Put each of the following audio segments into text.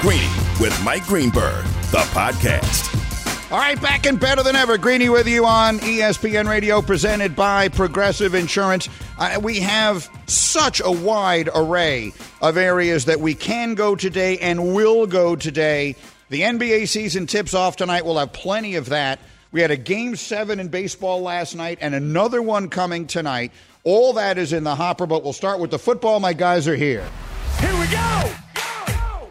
Greeny with Mike Greenberg, the podcast. All right, back and better than ever. Greeny with you on ESPN Radio, presented by Progressive Insurance. Uh, we have such a wide array of areas that we can go today and will go today. The NBA season tips off tonight. We'll have plenty of that. We had a game seven in baseball last night and another one coming tonight. All that is in the hopper, but we'll start with the football. My guys are here. Here we go!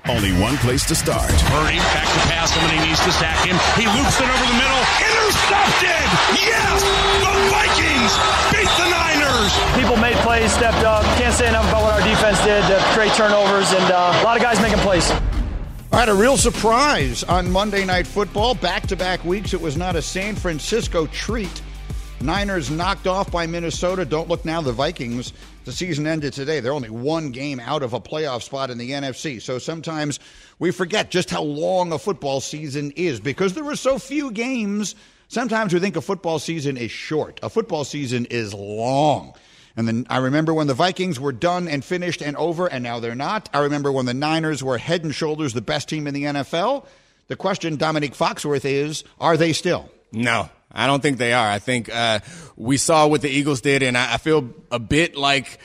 Only one place to start. Purdy back to pass. Somebody needs to sack him. He loops it over the middle. Intercepted! Yes! The Vikings beat the Niners! People made plays, stepped up. Can't say enough about what our defense did to create turnovers, and uh, a lot of guys making plays. All right, a real surprise on Monday Night Football. Back to back weeks, it was not a San Francisco treat. Niners knocked off by Minnesota. Don't look now, the Vikings. The season ended today. They're only one game out of a playoff spot in the NFC. So sometimes we forget just how long a football season is because there are so few games. Sometimes we think a football season is short. A football season is long. And then I remember when the Vikings were done and finished and over, and now they're not. I remember when the Niners were head and shoulders the best team in the NFL. The question, Domonique Foxworth, is are they still? No, I don't think they are. I think uh, we saw what the Eagles did, and I, I feel a bit like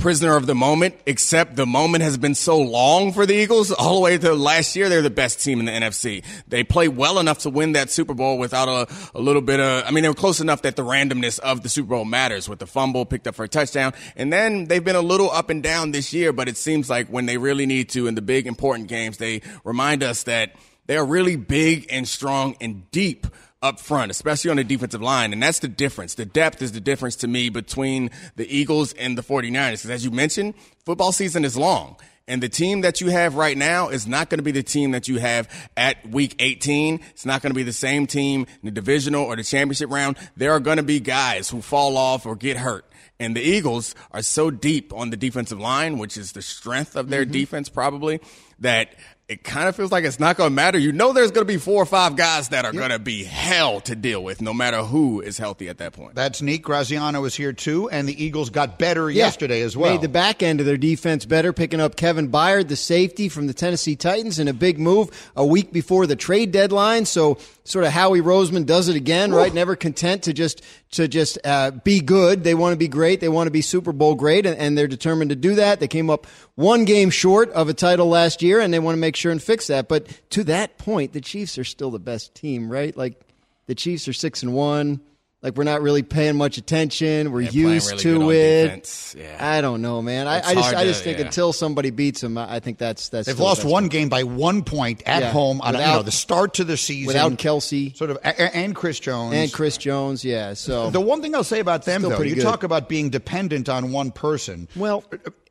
prisoner of the moment, except the moment has been so long for the Eagles. All the way to last year, they're the best team in the NFC. They played well enough to win that Super Bowl without a, a little bit of, I mean, they were close enough that the randomness of the Super Bowl matters with the fumble picked up for a touchdown. And then they've been a little up and down this year, but it seems like when they really need to in the big important games, they remind us that they are really big and strong and deep up front, especially on the defensive line. And that's the difference. The depth is the difference to me between the Eagles and the 49ers. Because as you mentioned, football season is long. And the team that you have right now is not going to be the team that you have at week 18. It's not going to be the same team in the divisional or the championship round. There are going to be guys who fall off or get hurt. And the Eagles are so deep on the defensive line, which is the strength of their mm-hmm. defense probably, that it kind of feels like it's not going to matter. You know, there's going to be four or five guys that are going to be hell to deal with, no matter who is healthy at that point. That's neat. Graziano is here too, and the Eagles got better yesterday as well. Made the back end of their defense better, picking up Kevin Byard, the safety from the Tennessee Titans, in a big move a week before the trade deadline. So sort of Howie Roseman does it again, right? Never content to just to just uh, be good. They want to be great. They want to be Super Bowl great, and, and they're determined to do that. They came up one game short of a title last year, and they want to make sure and fix that. But to that point, the Chiefs are still the best team, right? Like the Chiefs are six and one. Like we're not really paying much attention. We're They're used really to it. Yeah. I don't know, man. I, I just, hard I just to- think yeah. until somebody beats them, I I think that's that's. They've still the lost one team. game by one point at Yeah. home on you Without- know, the start to the season. without Kelce sort of, a- a- and Chris Jones and Chris Jones. Yeah, so The one thing I'll say about them, though, you good. talk about being dependent on one person. Well-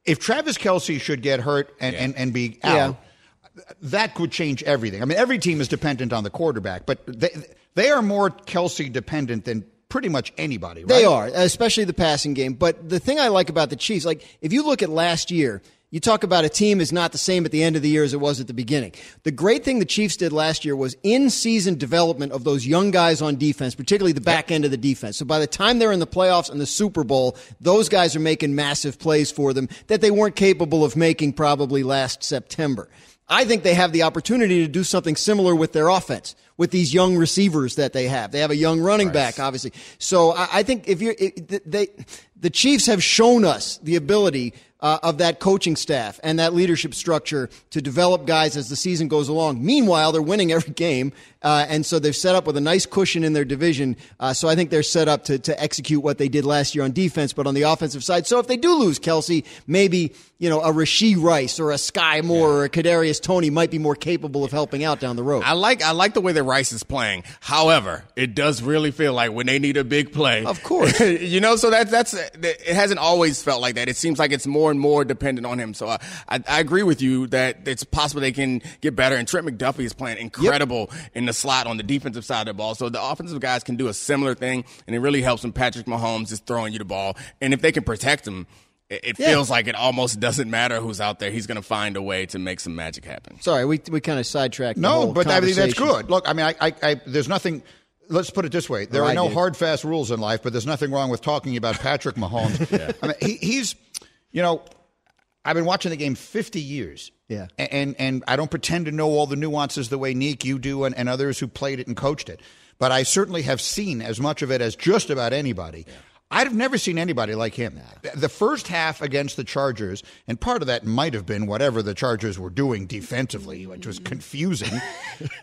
if Travis Kelce should get hurt and, and, and be out, Yeah. that could change everything. I mean, every team is dependent on the quarterback, but they, they are more Kelce dependent than pretty much anybody, right? They are, especially the passing game. But the thing I like about the Chiefs, like if you look at last year, you talk about a team is not the same at the end of the year as it was at the beginning. The great thing the Chiefs did last year was in season development of those young guys on defense, particularly the back end of the defense. So by the time they're in the playoffs and the Super Bowl, those guys are making massive plays for them that they weren't capable of making probably last September. I think they have the opportunity to do something similar with their offense, with these young receivers that they have. They have a young running back, obviously. So I, I think if you're, it, they, the Chiefs have shown us the ability uh, of that coaching staff and that leadership structure to develop guys as the season goes along. Meanwhile, they're winning every game, uh, and so they've set up with a nice cushion in their division. Uh, so I think they're set up to, to execute what they did last year on defense, but on the offensive side. So if they do lose Kelce, maybe you know a Rashee Rice or a Sky Moore or a Kadarius Toney might be more capable of helping out down the road. I like I like the way that Rice is playing. However, it does really feel like when they need a big play, Of course. you know. So that that's it hasn't always felt like that. It seems like it's more more and more dependent on him. So I, I, I agree with you that it's possible they can get better. And Trent McDuffie is playing incredible yep. in the slot on the defensive side of the ball. So the offensive guys can do a similar thing, and it really helps when Patrick Mahomes is throwing you the ball. And if they can protect him, it, yeah. feels like it almost doesn't matter who's out there. He's going to find a way to make some magic happen. Sorry, we we kind of sidetracked. No, but I mean that's good. Look, I mean, I, I, I, there's nothing. Let's put it this way: there oh, are no hard, fast rules in life, but there's nothing wrong with talking about Patrick Mahomes. yeah. I mean, he, he's, you know, I've been watching the game 50 years. Yeah. And and I don't pretend to know all the nuances the way Neek you do and, and others who played it and coached it. But I certainly have seen as much of it as just about anybody. Yeah. I've never seen anybody like him. The first half against the Chargers, and part of that might have been whatever the Chargers were doing defensively, which was confusing.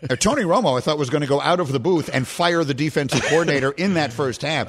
Uh, Tony Romo, I thought, was going to go out of the booth and fire the defensive coordinator in that first half.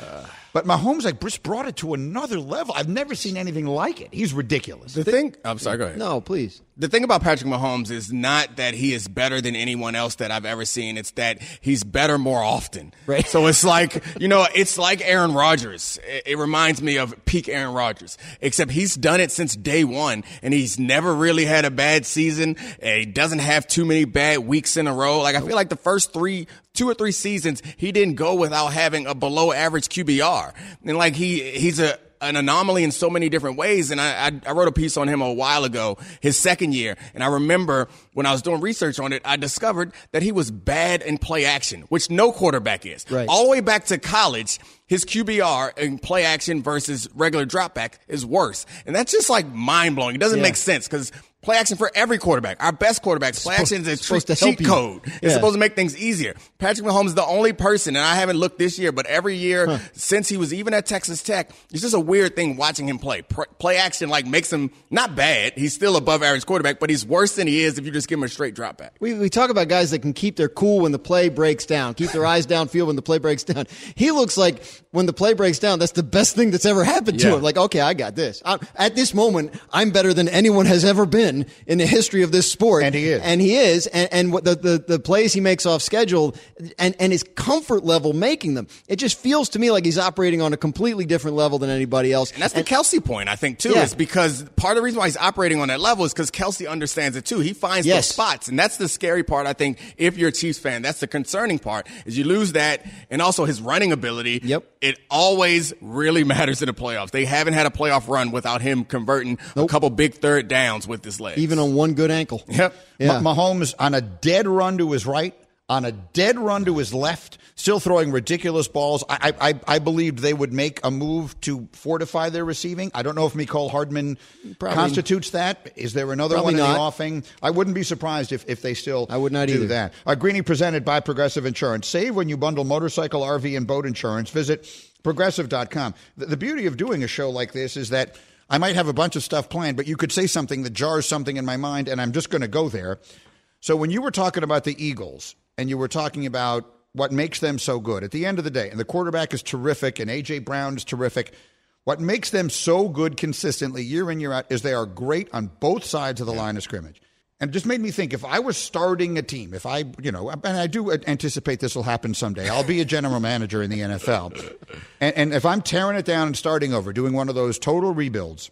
But Mahomes, like, just brought it to another level. I've never seen anything like it. He's ridiculous. The thing, I'm sorry, go ahead. No, please. The thing about Patrick Mahomes is not that he is better than anyone else that I've ever seen. It's that he's better more often. Right. So it's like, you know, it's like Aaron Rodgers. It, it reminds me of peak Aaron Rodgers, except he's done it since day one and he's never really had a bad season. He doesn't have too many bad weeks in a row. Like I feel like the first three, two or three seasons, he didn't go without having a below average QBR. And like he, he's a, an anomaly in so many different ways. And I, I, I, wrote a piece on him a while ago, his second year. And I remember when I was doing research on it, I discovered that he was bad in play action, which no quarterback is. Right. All the way back to college, his QBR in play action versus regular dropback is worse. And that's just like mind blowing. It doesn't yeah. make sense because play action for every quarterback. Our best quarterbacks, play action is supposed to cheat code. Yeah. It's supposed to make things easier. Patrick Mahomes is the only person, and I haven't looked this year, but every year huh. since he was even at Texas Tech, it's just a weird thing watching him play. Play action like makes him not bad. He's still above average quarterback, but he's worse than he is if you just give him a straight drop back. We, we talk about guys that can keep their cool when the play breaks down, keep their eyes downfield when the play breaks down. He looks like when the play breaks down, that's the best thing that's ever happened to him. Like, okay, I got this. I'm, at this moment, I'm better than anyone has ever been in the history of this sport. And he is. And he is. And, and what the, the, the plays he makes off schedule and, and his comfort level making them, it just feels to me like he's operating on a completely different level than anybody else. And that's and, the Kelce point, I think, too, yeah. is because part of the reason why he's operating on that level is because Kelce understands it too. He finds yes. those spots. And that's the scary part, I think, if you're a Chiefs fan. That's the concerning part, is you lose that. And also his running ability. Yep. It always really matters in the playoffs. They haven't had a playoff run without him converting nope. a couple big third downs with his legs. Even on one good ankle. Yep. Yeah. Mahomes on a dead run to his right, on a dead run to his left, still throwing ridiculous balls. I, I, I believed they would make a move to fortify their receiving. I don't know if Mecole Hardman probably, constitutes that. Is there another one in not. the offing? I wouldn't be surprised if, if they still I would not do either. that. Uh, Greeny presented by Progressive Insurance. Save when you bundle motorcycle, RV, and boat insurance. Visit progressive.com. The, the beauty of doing a show like this is that I might have a bunch of stuff planned, but you could say something that jars something in my mind, and I'm just going to go there. So when you were talking about the Eagles and you were talking about what makes them so good at the end of the day, and the quarterback is terrific, and A.J. Brown is terrific. What makes them so good consistently year in, year out is they are great on both sides of the yeah. line of scrimmage. And it just made me think if I was starting a team, if I, you know, and I do anticipate this will happen someday, I'll be a general manager in the NFL. And, and if I'm tearing it down and starting over, doing one of those total rebuilds,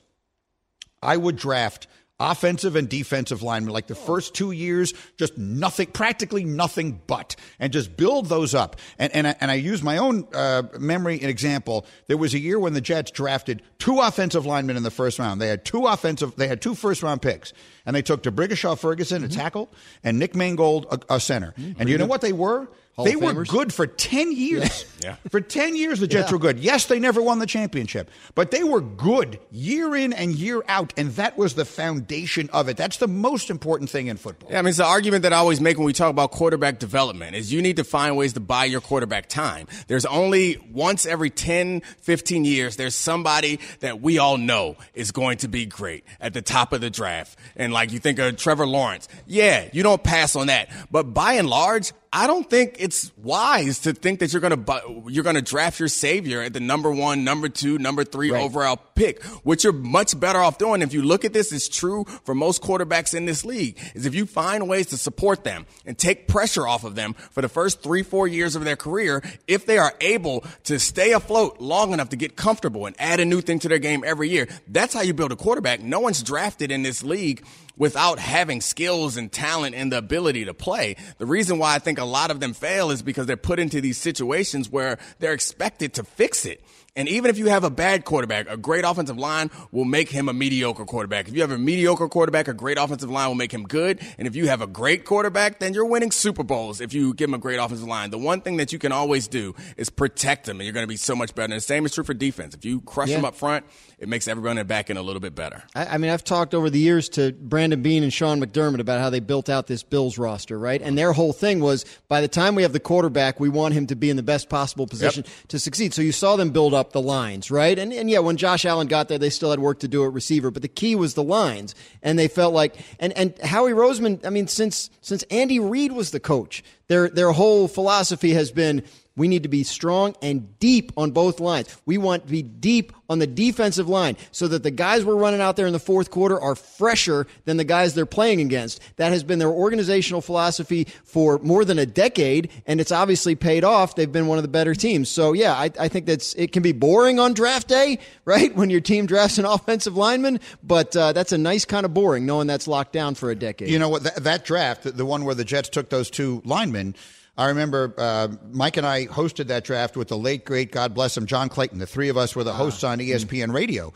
I would draft offensive and defensive linemen. Like the first two years, just nothing, practically nothing but, and just build those up. And and I, and I use my own uh, memory and example. There was a year when the Jets drafted two offensive linemen in the first round. They had two offensive, they had two first round picks, and they took D'Brickashaw Ferguson, mm-hmm. a tackle, and Nick Mangold, a, a center. Mm-hmm. And you know what they were? Hall they were good for 10 years. Yeah. For 10 years, the Jets yeah. were good. Yes, they never won the championship, but they were good year in and year out. And that was the foundation of it. That's the most important thing in football. Yeah, I mean, it's the argument that I always make when we talk about quarterback development is you need to find ways to buy your quarterback time. There's only once every 10, 15 years, there's somebody that we all know is going to be great at the top of the draft. And like you think of Trevor Lawrence. Yeah, you don't pass on that. But by and large, I don't think it's wise to think that you're going to you're to draft your savior at the number one, number two, number three right. overall pick. What you're much better off doing, if you look at this, is true for most quarterbacks in this league, is if you find ways to support them and take pressure off of them for the first three, four years of their career, if they are able to stay afloat long enough to get comfortable and add a new thing to their game every year, that's how you build a quarterback. No one's drafted in this league without having skills and talent and the ability to play. The reason why I think a lot of them fail is because they're put into these situations where they're expected to fix it. And even if you have a bad quarterback, a great offensive line will make him a mediocre quarterback. If you have a mediocre quarterback, a great offensive line will make him good. And if you have a great quarterback, then you're winning Super Bowls if you give him a great offensive line. The one thing that you can always do is protect him, and you're going to be so much better. And the same is true for defense. If you crush yeah. him up front, it makes everyone in the back end a little bit better. I, I, mean, I've talked over the years to Brandon Beane and Sean McDermott about how they built out this Bills roster, right? And their whole thing was by the time we have the quarterback, we want him to be in the best possible position yep. to succeed. So you saw them build up the lines, right? right? And, and yeah, when Josh Allen got there, they still had work to do at receiver, but the key was the lines. And they felt like, and, and Howie Roseman, I mean, since, since Andy Reid was the coach, their, their whole philosophy has been, we need to be strong and deep on both lines. We want to be deep on the defensive line so that the guys we're running out there in the fourth quarter are fresher than the guys they're playing against. That has been their organizational philosophy for more than a decade, and it's obviously paid off. They've been one of the better teams. So yeah, I, I think that's it can be boring on draft day, right? When your team drafts an offensive lineman, but uh, that's a nice kind of boring knowing that's locked down for a decade. You know what? That, that draft, the one where the Jets took those two linemen I remember uh, Mike and I hosted that draft with the late great God bless him John Clayton. The three of us were the hosts on ESPN Radio.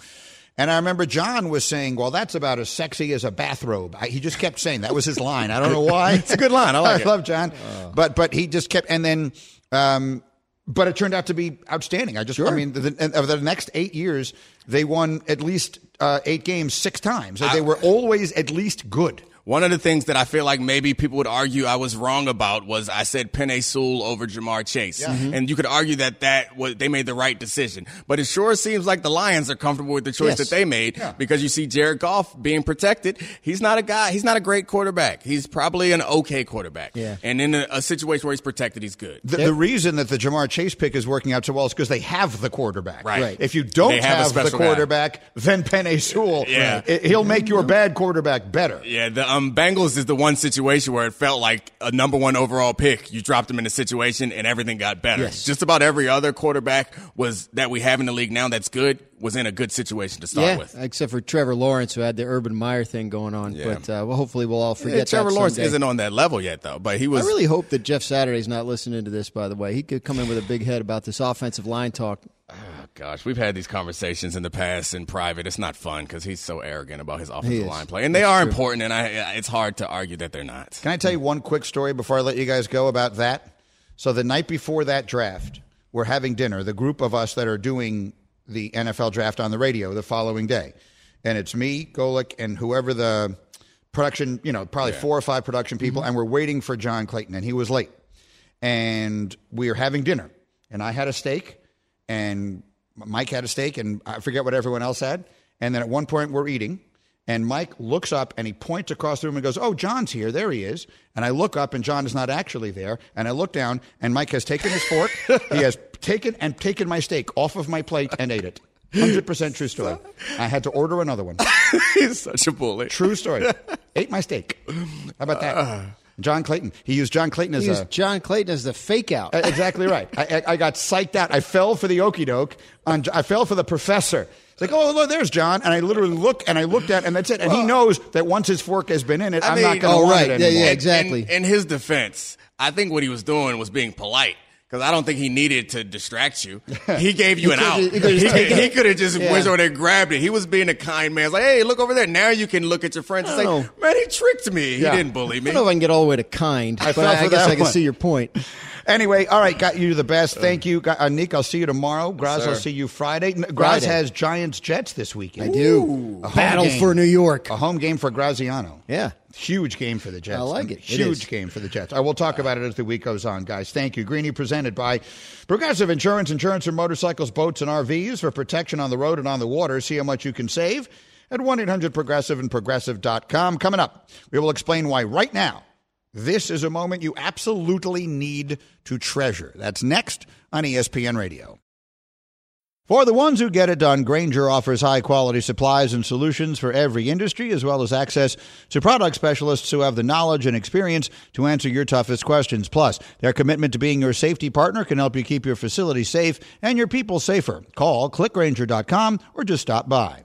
And I remember John was saying, "Well, that's about as sexy as a bathrobe." I, he just kept saying that was his line. I don't know why. it's a good line. I like I love John, uh. but but he just kept. And then, um, but it turned out to be outstanding. I just, sure. I mean, the, of the next eight years, they won at least uh, eight games six times. They were always at least good. One of the things that I feel like maybe people would argue I was wrong about was I said Penei Sewell over Ja'Marr Chase. Yeah. Mm-hmm. And you could argue that that was, they made the right decision. But it sure seems like the Lions are comfortable with the choice yes. that they made yeah. because you see Jared Goff being protected. He's not a guy, he's not a great quarterback. He's probably an okay quarterback. Yeah. And in a, a situation where he's protected, he's good. The, the, reason that the Ja'Marr Chase pick is working out so well is because they have the quarterback. Right. right. If you don't have, have the quarterback, guy. then Penei Sewell, yeah. he'll make your bad quarterback better. Yeah. The um, Bengals is the one situation where it felt like a number one overall pick. You dropped him in a situation and everything got better. Yes. Just about every other quarterback was that we have in the league now that's good was in a good situation to start yeah, with. Except for Trevor Lawrence, who had the Urban Meyer thing going on. Yeah. But uh, well, hopefully we'll all forget. Yeah, Trevor Lawrence isn't on that level yet, though. But he was. I really hope that Jeff Saturday's not listening to this. By the way, he could come in with a big head about this offensive line talk. Oh, gosh, we've had these conversations in the past in private. It's not fun because he's so arrogant about his offensive line play, and they That's are true. important. And I, it's hard to argue that they're not. Can I tell you one quick story before I let you guys go about that? So the night before that draft, we're having dinner. The group of us that are doing the NFL draft on the radio the following day. And it's me, Golic, and whoever the production, you know, probably yeah. four or five production people, mm-hmm. and we're waiting for John Clayton, and he was late. And we are having dinner, and I had a steak, and Mike had a steak, and I forget what everyone else had. And then at one point, we're eating, and Mike looks up and he points across the room and goes, Oh, John's here. There he is. And I look up, and John is not actually there. And I look down, and Mike has taken his fork. he has taken and taken my steak off of my plate and ate it. Hundred percent true story. I had to order another one. He's such a bully. True story. Ate my steak. How about that? Uh, Uh. John Clayton. He used John Clayton as he used a, John Clayton as the fake out. exactly right. I, I, got psyched out. I fell for the okey doke. I fell for the professor. It's like, oh, look, there's John. And I literally look and I looked at, and that's it. And he knows that once his fork has been in it, I am not going to oh, right. it anymore. Yeah, yeah, exactly. In, in his defense, I think what he was doing was being polite because I don't think he needed to distract you. He gave you an out. He, he could have just yeah. went over there and grabbed it. He was being a kind man. It's like, hey, look over there. Now you can look at your friends and say, know. man, he tricked me. Yeah. He didn't bully me. I don't know if I can get all the way to kind, I but I, I guess I can one. see your point. Anyway, all right, got you the best. Thank you, uh, Nick. I'll see you tomorrow. Graz, I'll see you Friday. Graz has Giants Jets this weekend. I do. A battle game. for New York. A home game for Graziano. Yeah. Huge game for the Jets. I like it. Huge it game for the Jets. I will talk about it as the week goes on, guys. Thank you. Greeny presented by Progressive Insurance, insurance for motorcycles, boats, and RVs for protection on the road and on the water. See how much you can save at 1 800 Progressive and Progressive.com. Coming up, we will explain why right now This is a moment you absolutely need to treasure. That's next on ESPN Radio. For the ones who get it done, Grainger offers high quality supplies and solutions for every industry, as well as access to product specialists who have the knowledge and experience to answer your toughest questions. Plus, their commitment to being your safety partner can help you keep your facility safe and your people safer. Call clickgrainger.com or just stop by.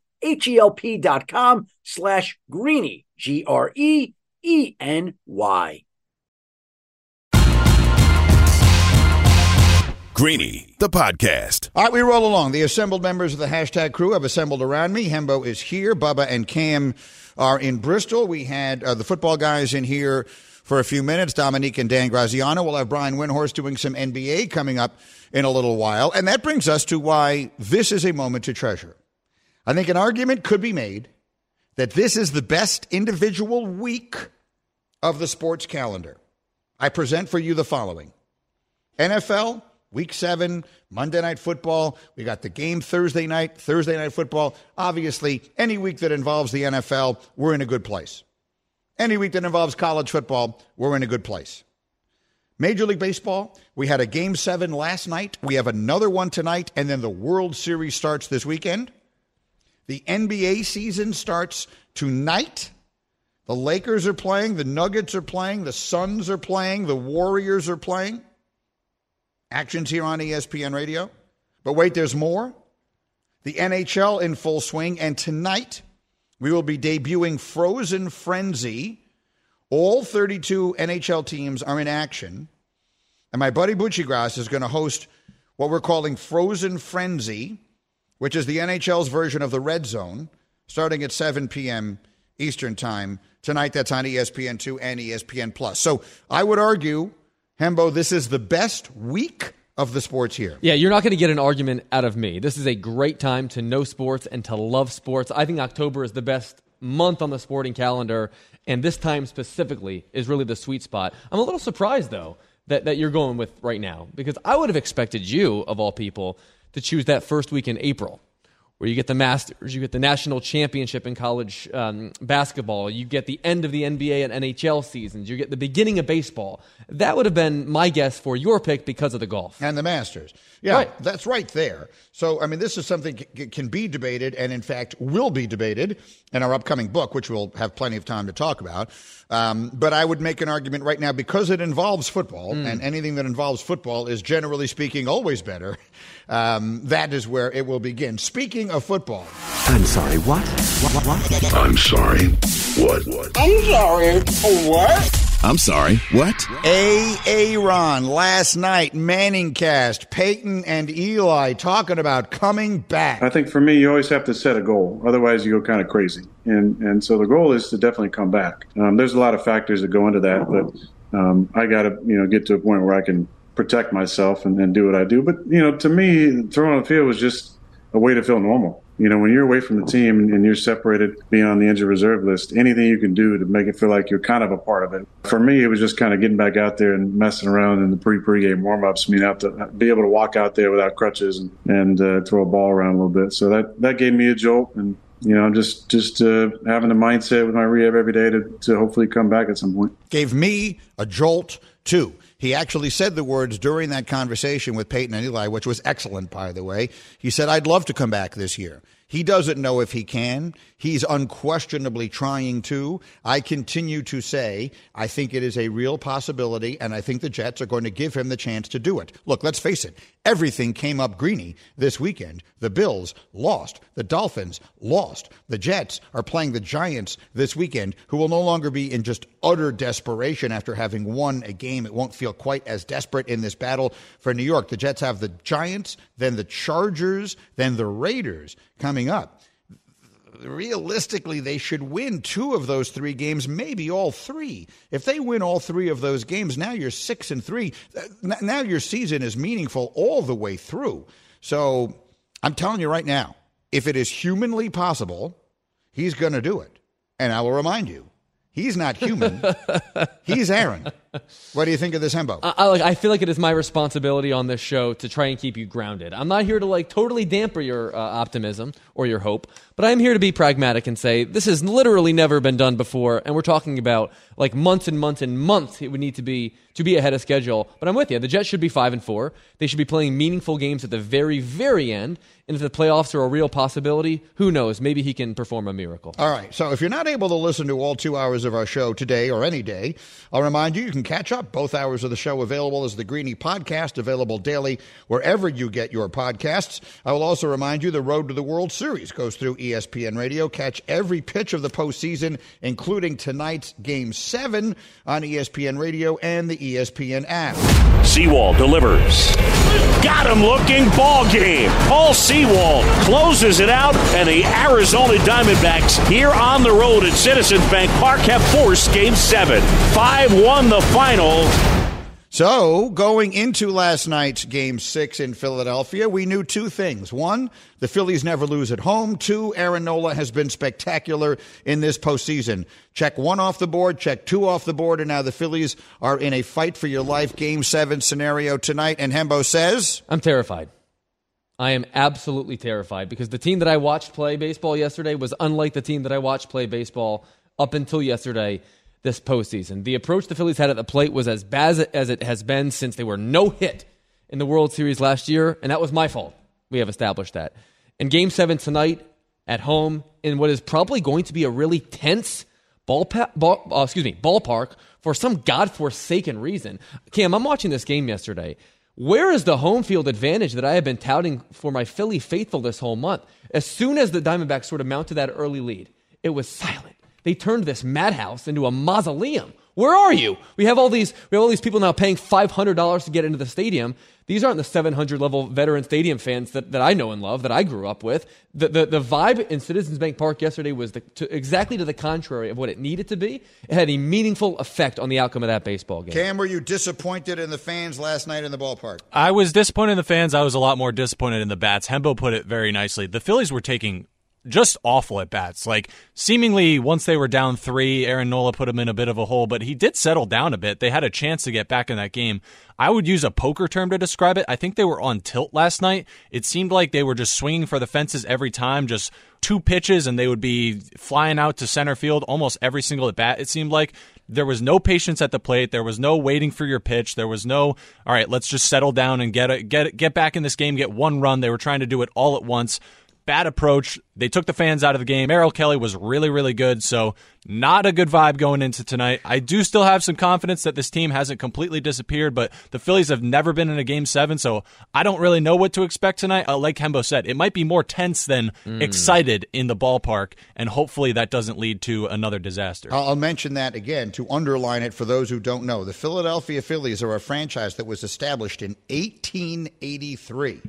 H-E-L-P dot com slash greeny, G-R-E-E-N-Y. Greeny, the podcast. All right, we roll along. The assembled members of the hashtag crew have assembled around me. Hembo is here. Bubba and Cam are in Bristol. We had uh, the football guys in here for a few minutes. Domonique and Dan Graziano. We'll have Brian Windhorst doing some NBA coming up in a little while. And that brings us to why this is a moment to treasure. I think an argument could be made that this is the best individual week of the sports calendar. I present for you the following NFL, week seven, Monday Night Football. We got the game Thursday night, Thursday Night Football. Obviously, any week that involves the NFL, we're in a good place. Any week that involves college football, we're in a good place. Major League Baseball, we had a game seven last night. We have another one tonight, and then the World Series starts this weekend. The NBA season starts tonight. The Lakers are playing, the Nuggets are playing, the Suns are playing, the Warriors are playing. Actions here on ESPN Radio. But wait, there's more. The NHL in full swing, and tonight we will be debuting Frozen Frenzy. All 32 NHL teams are in action. And my buddy Buccigross is going to host what we're calling Frozen Frenzy, which is the NHL's version of the Red Zone, starting at 7 p.m. Eastern Time. Tonight, that's on ESPN2 and ESPN Plus. So I would argue, Hembo, this is the best week of the sports here. Yeah, you're not going to get an argument out of me. This is a great time to know sports and to love sports. I think October is the best month on the sporting calendar, and this time specifically is really the sweet spot. I'm a little surprised, though, that, that you're going with right now, because I would have expected you, of all people, to choose that first week in April where you get the Masters, you get the national championship in college um, basketball, you get the end of the NBA and NHL seasons, you get the beginning of baseball. That would have been my guess for your pick because of the golf and the Masters. Yeah, right. that's right there. So, I mean, this is something c- can be debated, and in fact, will be debated in our upcoming book, which we'll have plenty of time to talk about. Um, but I would make an argument right now because it involves football, mm. and anything that involves football is generally speaking always better. Um, that is where it will begin. Speaking of football. I'm sorry, what? What? what? I'm sorry. What? What? I'm sorry. What? I'm sorry. What? A. Aaron last night, Manning cast, Peyton and Eli talking about coming back. I think for me, you always have to set a goal. Otherwise, you go kind of crazy. And and so the goal is to definitely come back. Um, there's a lot of factors that go into that, but Um, I got to you know get to a point where I can protect myself and, and do what I do. But you know, to me, throwing on the field was just a way to feel normal. You know, when you're away from the team and you're separated, being on the injured reserve list, anything you can do to make it feel like you're kind of a part of it. For me, it was just kind of getting back out there and messing around in the pre pregame warm ups. I mean, I have to be able to walk out there without crutches and, and uh, throw a ball around a little bit. So that that gave me a jolt and. You know, just just uh, having the mindset with my rehab every day to, to hopefully come back at some point. Gave me a jolt too. He actually said the words during that conversation with Peyton and Eli, which was excellent, by the way. He said, I'd love to come back this year. He doesn't know if he can. He's unquestionably trying to. I continue to say I think it is a real possibility, and I think the Jets are going to give him the chance to do it. Look, let's face it. Everything came up greeny this weekend. The Bills lost. The Dolphins lost. The Jets are playing the Giants this weekend, who will no longer be in just utter desperation after having won a game. It won't feel quite as desperate in this battle for New York. The Jets have the Giants, then the Chargers, then the Raiders coming up. Realistically, they should win two of those three games, maybe all three. If they win all three of those games, now you're six and three. Now your season is meaningful all the way through. So I'm telling you right now, if it is humanly possible, he's going to do it. And I will remind you, he's not human. he's Aaron. What do you think of this Hembo? I, I, like, I feel like it is my responsibility on this show to try and keep you grounded. I'm not here to like totally damper your uh, optimism or your hope, but I'm here to be pragmatic and say this has literally never been done before, and we're talking about like months and months and months it would need to be to be ahead of schedule. But I'm with you. The Jets should be five and four. They should be playing meaningful games at the very, very end. And if the playoffs are a real possibility, who knows? Maybe he can perform a miracle. All right. So if you're not able to listen to all two hours of our show today or any day, I'll remind you you can catch up. Both hours of the show available as the Greeny podcast, available daily wherever you get your podcasts. I will also remind you the Road to the World Series goes through ESPN Radio. Catch every pitch of the postseason, including tonight's Game 7 on ESPN Radio and the ESPN app. Sewald delivers. Got him looking ball game. Paul Sewald closes it out, and the Arizona Diamondbacks here on the road at Citizens Bank Park have forced game seven. 5 1 the final. So, going into last night's game six in Philadelphia, we knew two things. One, the Phillies never lose at home. Two, Aaron Nola has been spectacular in this postseason. Check one off the board, check two off the board, and now the Phillies are in a fight for your life game seven scenario tonight. And Hembo says, I'm terrified. I am absolutely terrified because the team that I watched play baseball yesterday was unlike the team that I watched play baseball up until yesterday this postseason. The approach the Phillies had at the plate was as bad as it has been since they were no hit in the World Series last year, and that was my fault. We have established that. In Game Seven tonight at home, in what is probably going to be a really tense ball, ball uh, excuse me ballpark for some godforsaken reason. Cam, I'm watching this game yesterday. Where is the home field advantage that I have been touting for my Philly faithful this whole month? As soon as the Diamondbacks sort of mounted that early lead, it was silent. They turned this madhouse into a mausoleum. Where are you? We have all these we have all these people now paying five hundred dollars to get into the stadium. These aren't the seven hundred level veteran stadium fans that, that I know and love that I grew up with. The the, the vibe in Citizens Bank Park yesterday was the, to, exactly to the contrary of what it needed to be. It had a meaningful effect on the outcome of that baseball game. Cam, were you disappointed in the fans last night in the ballpark? I was disappointed in the fans. I was a lot more disappointed in the bats. Hembo put it very nicely. The Phillies were taking just awful at bats. Like seemingly once they were down three, Aaron Nola put him in a bit of a hole, but he did settle down a bit. They had a chance to get back in that game. I would use a poker term to describe it. I think they were on tilt last night. It seemed like they were just swinging for the fences every time, just two pitches, and they would be flying out to center field almost every single at bat. It seemed like there was no patience at the plate. There was no waiting for your pitch. There was no, all right, let's just settle down and get a, get get back in this game, get one run. They were trying to do it all at once bad approach. They took the fans out of the game. Merrill Kelly was really, really good. So, not a good vibe going into tonight. I do still have some confidence that this team hasn't completely disappeared, but the Phillies have never been in a game seven. So, I don't really know what to expect tonight. Uh, like Hembo said, it might be more tense than mm. excited in the ballpark. And hopefully that doesn't lead to another disaster. I'll mention that again to underline it for those who don't know. The Philadelphia Phillies are a franchise that was established in 1883.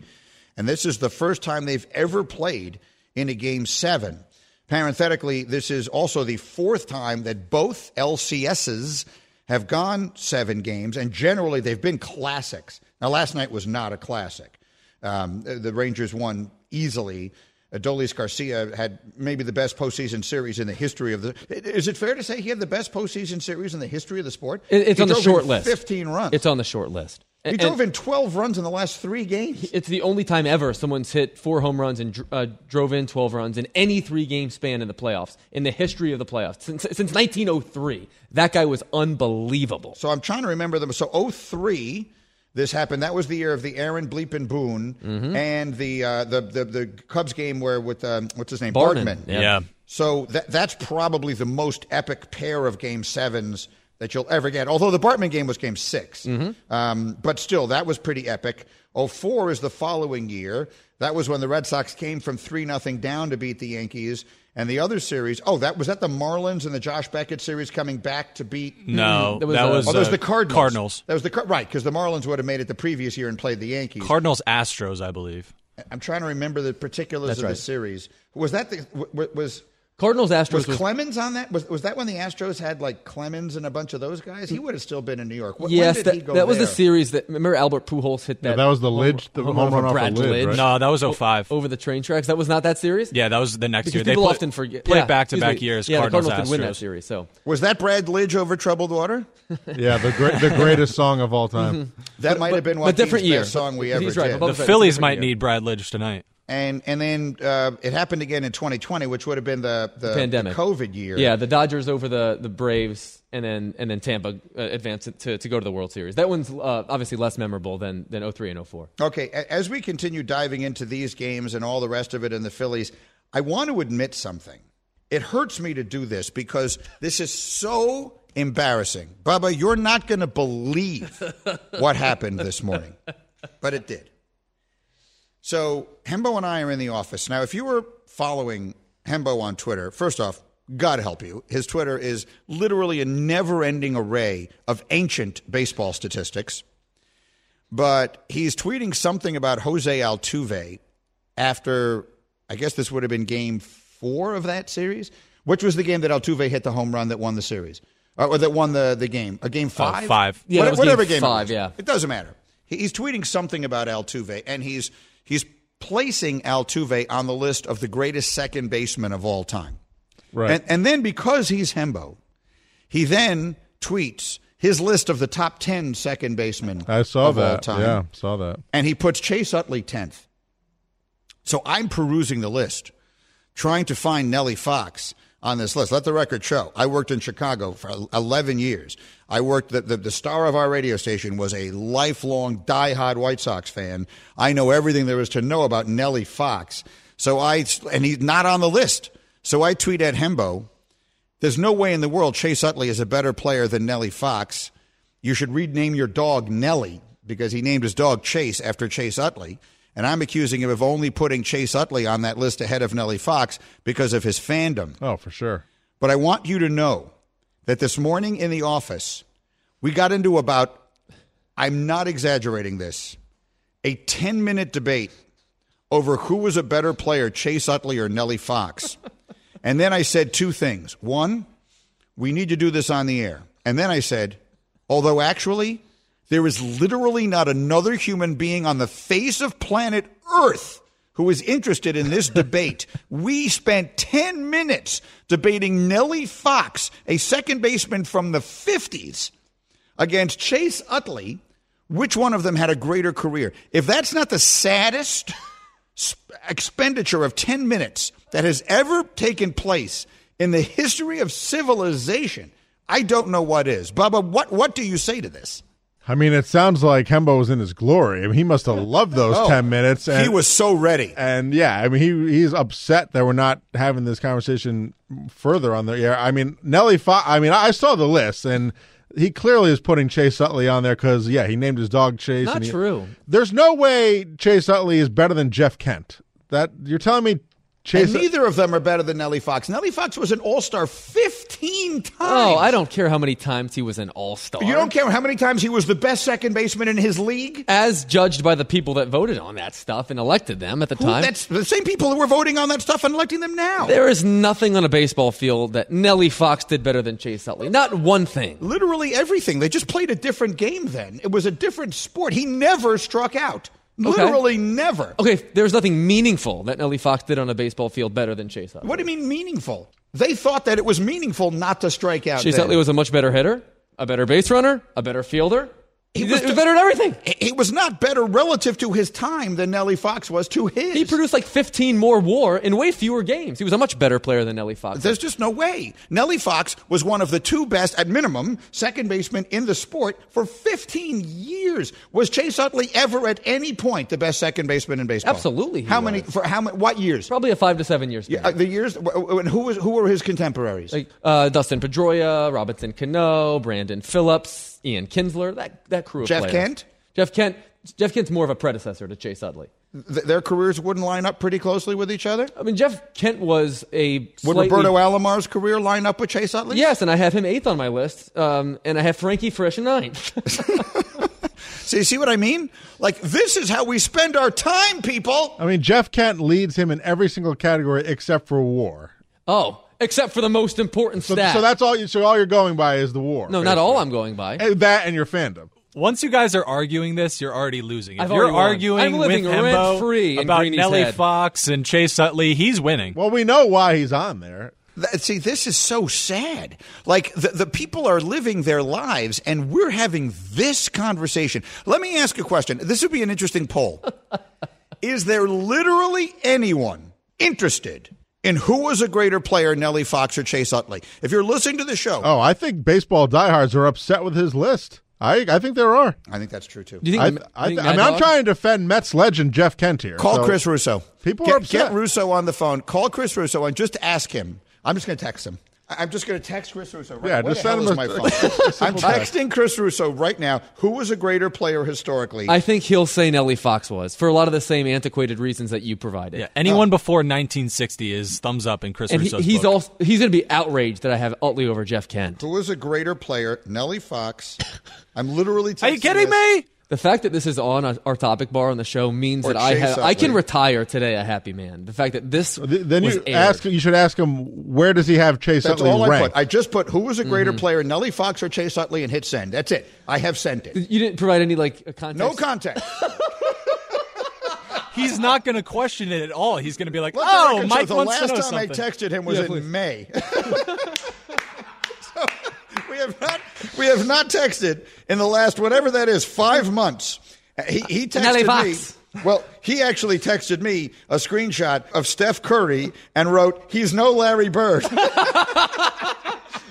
And this is the first time they've ever played in a game seven. Parenthetically, this is also the fourth time that both LCSs have gone seven games, and generally they've been classics. Now, last night was not a classic. Um, the Rangers won easily. Adolis Garcia had maybe the best postseason series in the history of the. Is it fair to say he had the best postseason series in the history of the sport? It's He on the short list. Fifteen runs. It's on the short list. He And- drove in twelve runs in the last three games. It's the only time ever someone's hit four home runs and dr- uh, drove in 12 runs in any three game span in the playoffs, in the history of the playoffs. Since, since 1903. That guy was unbelievable. So I'm trying to remember them. So 03, this happened. That was the year of the Aaron Bleepin Boone Mm-hmm. and the, uh, the the the Cubs game where with um, what's his name Bartman, Bartman. yeah. Yeah. So that that's probably the most epic pair of game sevens that you'll ever get. Although the Bartman game was game 6 Mm-hmm. um, but still that was pretty epic. 04 is the following year. That was when the Red Sox came from three nothing down to beat the Yankees. And the other series, oh, that was that the Marlins and the Josh Beckett series coming back to beat No, That was, that uh, was Oh, that was uh, the Cardinals. Cardinals. That was the Car- right because the Marlins would have made it the previous year and played the Yankees. Cardinals Astros, I believe. I'm trying to remember the particulars That's of right. the series. Was that the w- w- was Cardinals Astros was was, Clemens on that? Was was that when the Astros had like Clemens and a bunch of those guys? He would have still been in New York. When yes, did that, he go that was the series that remember Albert Pujols hit that. Yeah, that was the home- Lidge- the home over run off of Brad Lidge, Lidge right? No, that was 05. over the train tracks. That was not that series. Yeah, that was the next because year. They people played- often forget. Played yeah, back to back years. Yeah, Cardinals the Cardinals win that series. So Was that Brad Lidge over troubled water? Yeah, the great, the greatest song of all time. Mm-hmm. That might have been but Joaquin's different year. best song we ever he's right, did. The Phillies might need Brad Lidge tonight. And and then uh, it happened again in 2020, which would have been the the, pandemic. the COVID year. Yeah, the Dodgers over the, the Braves, and then and then Tampa uh, advanced to, to go to the World Series. That one's uh, obviously less memorable than than 03 and 04. Okay, as we continue diving into these games and all the rest of it in the Phillies, I want to admit something. It hurts me to do this because this is so embarrassing. Bubba, you're not going to believe what happened this morning, but it did. So, Hembo and I are in the office. Now, if you were following Hembo on Twitter, first off, God help you. His Twitter is literally a never ending array of ancient baseball statistics but he's tweeting something about Jose Altuve after, I guess this would have been game four of that series, which was the game that Altuve hit the home run that won the series, or, or that won the, the game. A game uh, five? five. Yeah, What- that was whatever game game, it five, was. yeah. It doesn't matter. He's tweeting something about Altuve, and he's, he's placing Altuve on the list of the greatest second baseman of all time. Right. And, and then because he's Hembo, he then tweets his list of the top 10 second basemen I saw of all that. time. Yeah, saw that. And he puts Chase Utley 10th. So I'm perusing the list, trying to find Nellie Fox on this list. Let the record show. I worked in Chicago for 11 years. I worked, the, the, the star of our radio station was a lifelong diehard White Sox fan. I know everything there is to know about Nellie Fox. So I, and he's not on the list. So I tweet at Hembo, there's no way in the world Chase Utley is a better player than Nellie Fox. You should rename your dog Nellie because he named his dog Chase after Chase Utley. And I'm accusing him of only putting Chase Utley on that list ahead of Nellie Fox because of his fandom. Oh, for sure. But I want you to know that this morning in the office, we got into about, I'm not exaggerating this, a 10 minute debate over who was a better player, Chase Utley or Nellie Fox. and then I said two things. One, we need to do this on the air. And then I said, although actually, there is literally not another human being on the face of planet Earth who is interested in this debate. We spent 10 minutes debating Nellie Fox, a second baseman from the 50s, against Chase Utley. Which one of them had a greater career? If that's not the saddest expenditure of 10 minutes that has ever taken place in the history of civilization, I don't know what is. Bubba, what, what do you say to this? I mean, it sounds like Hembo was in his glory. I mean, he must have loved those Oh, ten minutes. And, he was so ready. and yeah, I mean, he he's upset that we're not having this conversation further on the air. I mean, Nellie. Fo- I mean, I saw the list, and he clearly is putting Chase Utley on there because yeah, he named his dog Chase. Not and he- true. There's no way Chase Utley is better than Jeff Kent. That you're telling me Chase- and uh, neither of them are better than Nellie Fox. Nellie Fox was an All Star 15 times. Oh, I don't care how many times he was an all star. You don't care how many times he was the best second baseman in his league? As judged by the people that voted on that stuff and elected them at the Who- time. that's the same people who were voting on that stuff and electing them now. There is nothing on a baseball field that Nellie Fox did better than Chase Utley. Not one thing. Literally everything. They just played a different game then. It was a different sport. He never struck out. Okay. Literally never. Okay, there's nothing meaningful that Nellie Fox did on a baseball field better than Chase Utley. What do you mean meaningful? They thought that it was meaningful not to strike out. Chase then. Utley was a much better hitter, a better base runner, a better fielder. He, was better at everything. He- was not better relative to his time than Nellie Fox was to his. He produced like 15 more WAR in way fewer games. He was a much better player than Nellie Fox. There's just no way. Nellie Fox was one of the two best, at minimum, second basemen in the sport for 15 years. Was Chase Utley ever at any point the best second baseman in baseball? Absolutely How many? For how many? What years? Probably a five to seven years. Yeah, uh, the years. And who was? Who were his contemporaries? Like uh, Dustin Pedroia, Robinson Cano, Brandon Phillips, Ian Kinsler, that, that crew of Jeff players. Kent? Jeff Kent. Jeff Kent's more of a predecessor to Chase Utley. Th- their careers wouldn't line up pretty closely with each other. I mean, Jeff Kent was a Would slightly- Roberto Alomar's career line up with Chase Utley? Yes, and I have him eighth on my list, um, and I have Frankie Frisch in ninth. So you see what I mean? Like this is how we spend our time, people. I mean, Jeff Kent leads him in every single category except for WAR. oh, except for the most important So, stat. so that's all. You, so all you're going by is the WAR. no, not all I'm going by. Eh, That and your fandom. Once you guys are arguing this, you're already losing. If I've you're arguing I'm living with Hembo rent-free about Greeny's Nellie head. Fox and Chase Utley, he's winning. Well, we know why he's on there. See, this is so sad. Like the, the people are living their lives, and we're having this conversation. Let me ask a question. This would be an interesting poll. is there literally anyone interested in who was a greater player, Nellie Fox or Chase Utley? If you're listening to the show, Oh, I think baseball diehards are upset with his list. I I think there are. I think that's true too. Do you I, think? I, you think I mean, Mad I'm trying to defend Mets legend Jeff Kent here. Call so- Chris Russo. People get, are upset. Get Russo on the phone. Call Chris Russo and just ask him. I'm just going to text him. I- I'm just going to text Chris Russo. Right, Yeah, where just the hell send is him my phone? I'm texting Chris Russo right now. Who was a greater player historically? I think he'll say Nellie Fox was for a lot of the same antiquated reasons that you provided. Yeah, anyone uh, before 1960 is thumbs up in Chris and he, he's book. also he's going to be outraged that I have Utley over Jeff Kent. Who was a greater player, Nellie Fox? I'm literally. Are you kidding this. me? The fact that this is on our, our topic bar on the show means Or that I Chase have I can retire today a happy man. The fact that this Th- Then was you aired. ask. You should ask him where does he have Chase That's Utley all I ranked? put. I just put who was a Mm-hmm. greater player, Nellie Fox or Chase Utley, and hit send. That's it. I have sent it. You didn't provide any like a context. No context. He's not going to question it at all. He's going to be like, Let the "Oh, record Mike show the wants last to know time something." I texted him was Yeah, in please. May. so we have not we have not texted in the last whatever that is five months. He, he Nellie texted me. Well, he actually texted me a screenshot of Steph Curry and wrote, "He's no Larry Bird."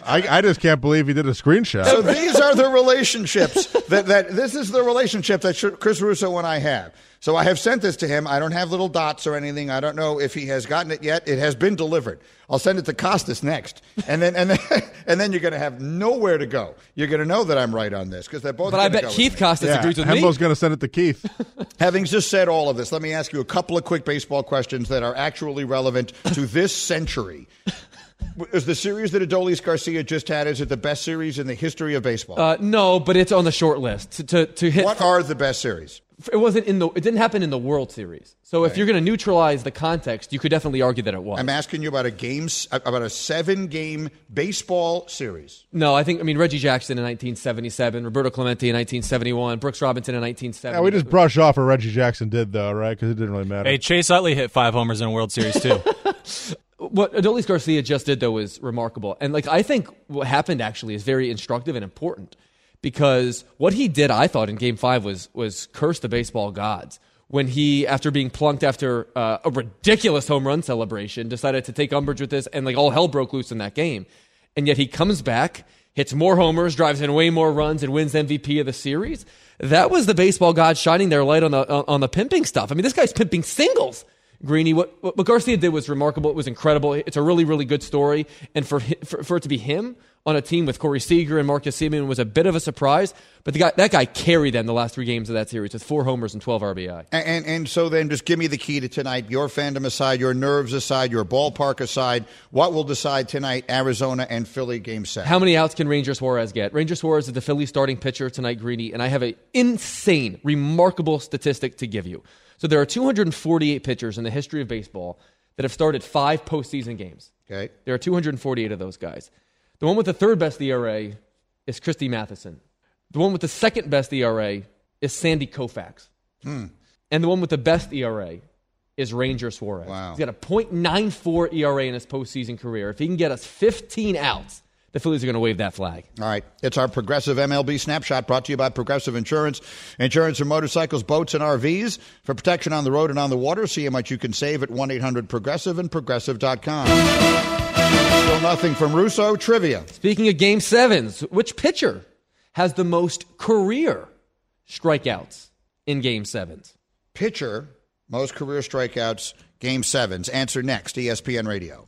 I, I just can't believe he did a screenshot. So these are the relationships that, that this is the relationship that Chris Russo and I have. So I have sent this to him. I don't have little dots or anything. I don't know if he has gotten it yet. It has been delivered. I'll send it to Costas next, and then and then and then you're going to have nowhere to go. You're going to know that I'm right on this because they're both. But I gonna bet go with Keith me. Costas yeah, agrees with Hembo's me. going to send it to Keith. Having just said all of this, let me ask you a couple of quick baseball questions that are actually relevant to this century. Is the series that Adolis Garcia just had is it the best series in the history of baseball? Uh, no, but it's on the short list to to, to hit. what are the best series? It wasn't in the. It didn't happen in the World Series. So if you're going to neutralize the context, you could definitely argue that it was. I'm asking you about a game, about a seven-game baseball series. no, I think. I mean Reggie Jackson in 1977, Roberto Clemente in 1971, Brooks Robinson in 1970. yeah, we just brush off what Reggie Jackson did, though, right? Because it didn't really matter. Hey, Chase Utley hit five homers in a World Series too. what Adolis Garcia just did though was remarkable, and like I think what happened actually is very instructive and important because what he did, I thought in Game Five was was curse the baseball gods when he, after being plunked after uh, a ridiculous home run celebration, decided to take umbrage with this, and like all hell broke loose in that game, and yet he comes back. Hits more homers, drives in way more runs, and wins MVP of the series. That was the baseball gods shining their light on the on the pimping stuff. I mean, this guy's pimping singles. Greeny, what, what Garcia did was remarkable. It was incredible. It's a really, really good story. And for, for, for it to be him on a team with Corey Seager and Marcus Semien was a bit of a surprise, but the guy, that guy carried them the last three games of that series with four homers and 12 RBI. And, and, and so then just give me the key to tonight. Your fandom aside, your nerves aside, your ballpark aside, what will decide tonight, Arizona and Philly game seven? How many outs can Ranger Suarez get? Ranger Suarez is the Philly starting pitcher tonight, Greeny, and I have an insane, remarkable statistic to give you. So there are 248 pitchers in the history of baseball that have started five postseason games. Okay. There are 248 of those guys. The one with the third best ERA is Christy Mathewson. The one with the second best ERA is Sandy Koufax. Hmm. And the one with the best ERA is Ranger Suarez. Wow. He's got a .94 ERA in his postseason career. If he can get us 15 outs, the Phillies are going to wave that flag. All right. It's our Progressive MLB Snapshot brought to you by Progressive Insurance. Insurance for motorcycles, boats, and RVs. For protection on the road and on the water, see how much you can save at 1 800 Progressive and Progressive.com. Nothing from Russo. Trivia. Speaking of game sevens, which pitcher has the most career strikeouts in game sevens? Pitcher, most career strikeouts, game sevens. Answer next, ESPN Radio.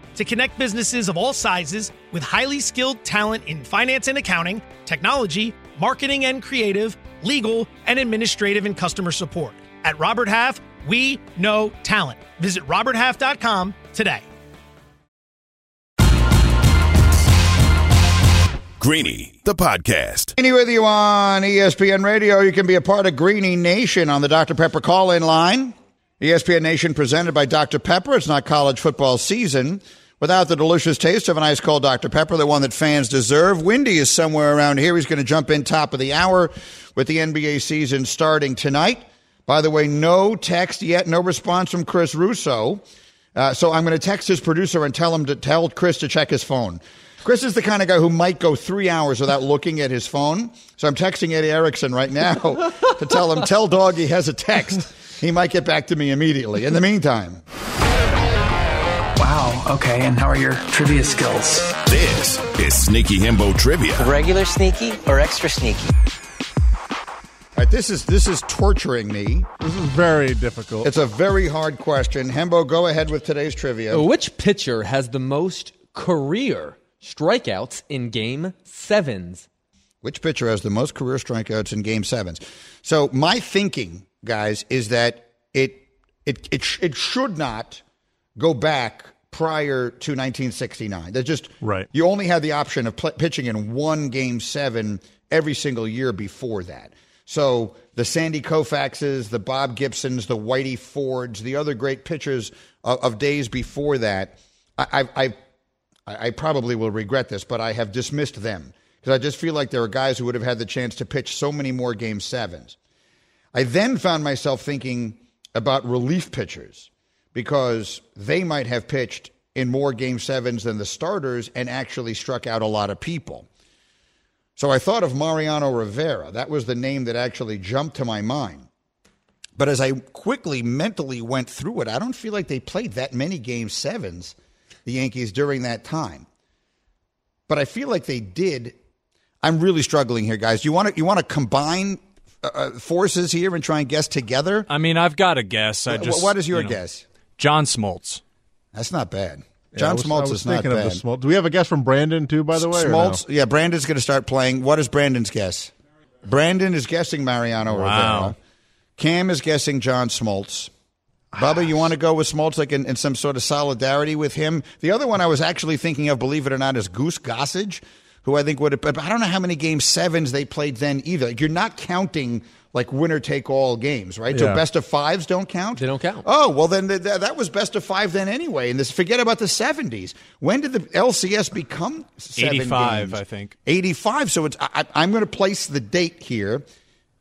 to connect businesses of all sizes with highly skilled talent in finance and accounting, technology, marketing and creative, legal, and administrative and customer support. At Robert Half, we know talent. Visit roberthalf.com today. Greeny, the podcast. Greeny with you on ESPN Radio. You can be a part of Greeny Nation on the Dr. Pepper call in line. ESPN Nation presented by Dr. Pepper. It's not college football season without the delicious taste of an ice cold Dr. Pepper, the one that fans deserve. Windy is somewhere around here. He's going to jump in top of the hour with the NBA season starting tonight. By the way, no text yet, no response from Chris Russo. Uh, so I'm going to text his producer and tell him to tell Chris to check his phone. Chris is the kind of guy who might go three hours without looking at his phone. So I'm texting Eddie Erickson right now to tell him, tell dog he has a text. He might get back to me immediately. In the meantime, Wow. Okay. And how are your trivia skills? This is Sneaky Hembo Trivia. Regular sneaky or extra sneaky? all right, this is this is torturing me. This is very difficult. It's a very hard question. Hembo, go ahead with today's trivia. Which pitcher has the most career strikeouts in game sevens? Which pitcher has the most career strikeouts in game sevens? So my thinking, guys, is that it it it, sh- it should not go back prior to 1969. That just Right. You only had the option of pl- pitching in one game seven every single year before that. So the Sandy Koufaxes, the Bob Gibsons, the Whitey Fords, the other great pitchers of, of days before that, I, I, I I probably will regret this, but I have dismissed them because I just feel like there are guys who would have had the chance to pitch so many more game sevens. I then found myself thinking about relief pitchers because they might have pitched in more game sevens than the starters and actually struck out a lot of people. So I thought of Mariano Rivera. That was the name that actually jumped to my mind. But as I quickly mentally went through it, I don't feel like they played that many game sevens, the Yankees, during that time. But I feel like they did. I'm really struggling here, guys. You want to you want to combine uh, uh, forces here and try and guess together? I mean, I've got a guess. I just, what is your you know, guess? John Smoltz. That's not bad. Yeah, John I was- Smoltz I was is not thinking bad. Of the Smoltz. Do we have a guess from Brandon too? By the way, or no? Smoltz, yeah, Brandon's going to start playing. What is Brandon's guess? Brandon is guessing Mariano Wow. Rivera. Cam is guessing John Smoltz. Bubba, you want to go with Smoltz like in, in some sort of solidarity with him? The other one I was actually thinking of, believe it or not, is Goose Gossage, who I think would have. But I don't know how many game sevens they played then either. Like, you're not counting like winner take all games, right? So best of fives don't count. They don't count. Oh well, then th- th- that was best of five then anyway. And this forget about the seventies. When did the LCS become seven 85. I think. 85. So it's I- I'm going to place the date here.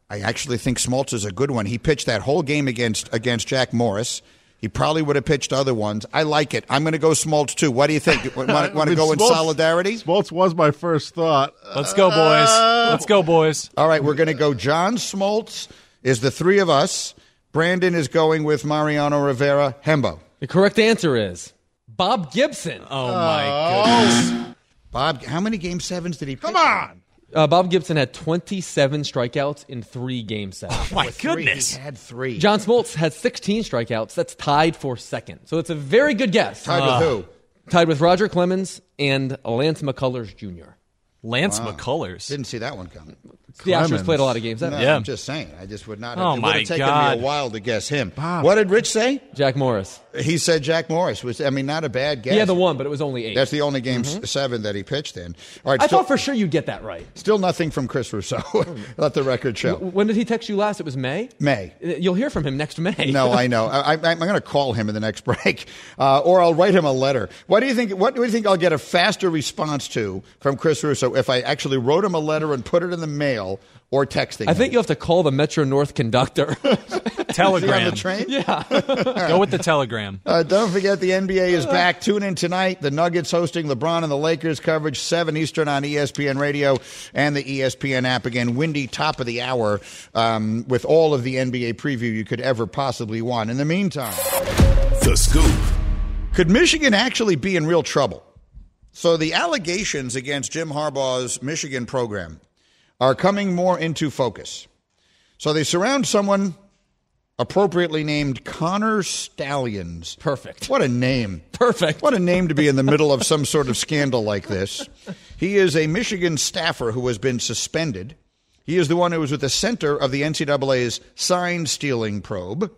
I actually think Smoltz is a good one. He pitched that whole game against against Jack Morris. He probably would have pitched other ones. I like it. I'm going to go Smoltz too. What do you think? Want, I to mean, go in Smoltz- solidarity? Smoltz was my first thought. Let's go, boys. Let's go, boys. All right, we're going to go. John Smoltz is the three of us. Brandon is going with Mariano Rivera. Hembo. The correct answer is Bob Gibson. Oh my oh. goodness. Bob, how many game sevens did he? Come on. Uh, Bob Gibson had 27 strikeouts in three game sets. Oh my Three. goodness. He had three. John Smoltz had 16 strikeouts. That's tied for second. So it's a very good guess. Tied with who? Tied with Roger Clemens and Lance McCullers Jr. Lance Wow. McCullers. Didn't see that one coming. The Astros Clemens. played a lot of games. No, Yeah. I'm just saying. I just would not. Oh, it would my have taken God. me a while to guess him. What did Rich say? Jack Morris. He said Jack Morris was. I mean, not a bad guess. Yeah, the one, but it was only eight. That's the only game s seven that he pitched in. All right, I still, thought for sure you'd get that right. still nothing from Chris Russo. Let the record show. When did he text you last? It was May? May. Uh, You'll hear from him next May. No, I know. I, I, I'm going to call him in the next break, uh, or I'll write him a letter. What do you think? What do you think I'll get a faster response to from Chris Russo if I actually wrote him a letter and put it in the mail, or texting? I him? think you'll have to call the Metro North conductor. Is he on Telegram. the train. yeah. Go with the telegram. Uh, don't forget the NBA is back. Tune in tonight. The Nuggets hosting LeBron and the Lakers coverage seven Eastern on ESPN Radio and the ESPN app. Again, windy top of the hour um, with all of the NBA preview you could ever possibly want. In the meantime, The Scoop. could Michigan actually be in real trouble? So the allegations against Jim Harbaugh's Michigan program are coming more into focus. So they surround someone appropriately named Connor Stalions. Perfect. What a name. Perfect. What a name to be in the middle of some sort of scandal like this. He is a Michigan staffer who has been suspended. He is the one who was at the center of the NCAA's sign stealing probe.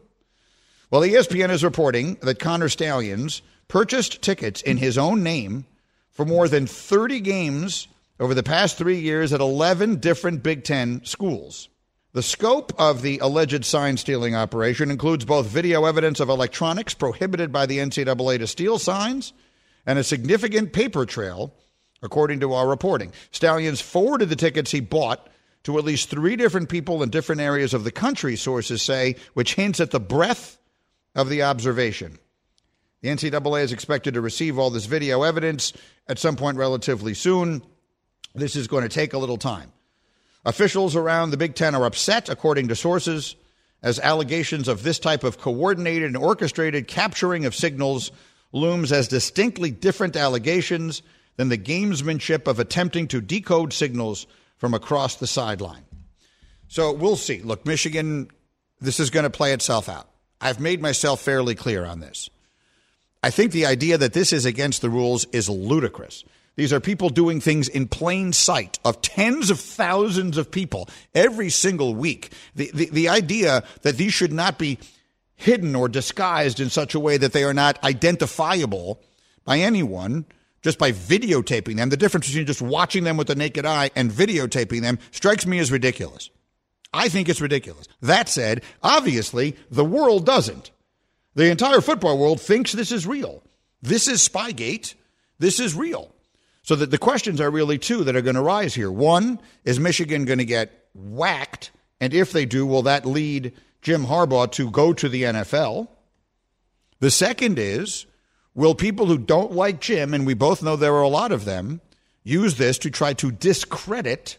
Well, ESPN is reporting that Connor Stalions purchased tickets in his own name for more than 30 games over the past three years at 11 different Big Ten schools. The scope of the alleged sign stealing operation includes both video evidence of electronics prohibited by the NCAA to steal signs and a significant paper trail, according to our reporting. Stalions forwarded the tickets he bought to at least three different people in different areas of the country, sources say, which hints at the breadth of the observation. The NCAA is expected to receive all this video evidence at some point relatively soon. This is going to take a little time. Officials around the Big Ten are upset, according to sources, as allegations of this type of coordinated and orchestrated capturing of signals looms as distinctly different allegations than the gamesmanship of attempting to decode signals from across the sideline. So we'll see. Look, Michigan, this is going to play itself out. I've made myself fairly clear on this. I think the idea that this is against the rules is ludicrous. These are people doing things in plain sight of tens of thousands of people every single week. The, the, the idea that these should not be hidden or disguised in such a way that they are not identifiable by anyone just by videotaping them, the difference between just watching them with the naked eye and videotaping them strikes me as ridiculous. I think it's ridiculous. That said, obviously, the world doesn't. The entire football world thinks this is real. This is Spygate. This is real. So that the questions are really two that are going to rise here. One, is Michigan going to get whacked? And if they do, will that lead Jim Harbaugh to go to the NFL? The second is, will people who don't like Jim, and we both know there are a lot of them, use this to try to discredit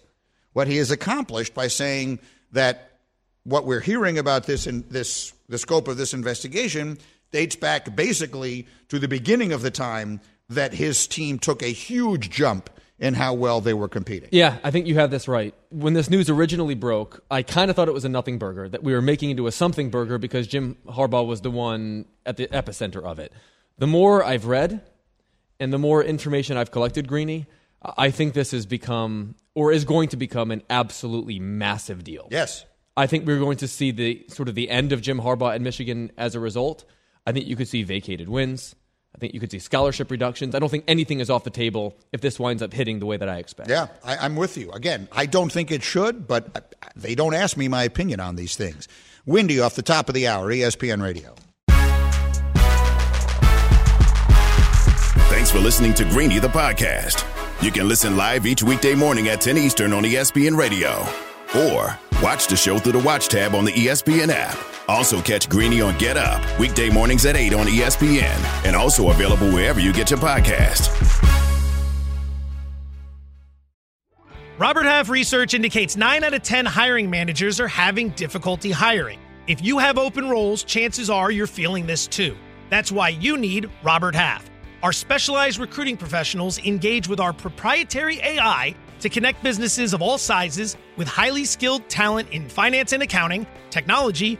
what he has accomplished by saying that what we're hearing about this in this the scope of this investigation dates back basically to the beginning of the time that his team took a huge jump in how well they were competing. Yeah, I think you have this right. When this news originally broke, I kind of thought it was a nothing burger, that we were making into a something burger because Jim Harbaugh was the one at the epicenter of it. The more I've read and the more information I've collected, Greeny, I think this has become or is going to become an absolutely massive deal. Yes. I think we're going to see the sort of the end of Jim Harbaugh at Michigan as a result. I think you could see vacated wins. I think you could see scholarship reductions. I don't think anything is off the table if this winds up hitting the way that I expect. Yeah, I, am with you. Again, I don't think it should, but they don't ask me my opinion on these things. Windy off the top of the hour, ESPN Radio. Thanks for listening to Greeny the podcast. You can listen live each weekday morning at 10 Eastern on ESPN Radio. Or watch the show through the Watch tab on the ESPN app. Also catch Greeny on Get Up, weekday mornings at 8 on ESPN. And also available wherever you get your podcast. Robert Half research indicates 9 out of 10 hiring managers are having difficulty hiring. If you have open roles, chances are you're feeling this too. That's why you need Robert Half. Our specialized recruiting professionals engage with our proprietary AI to connect businesses of all sizes with highly skilled talent in finance and accounting, technology,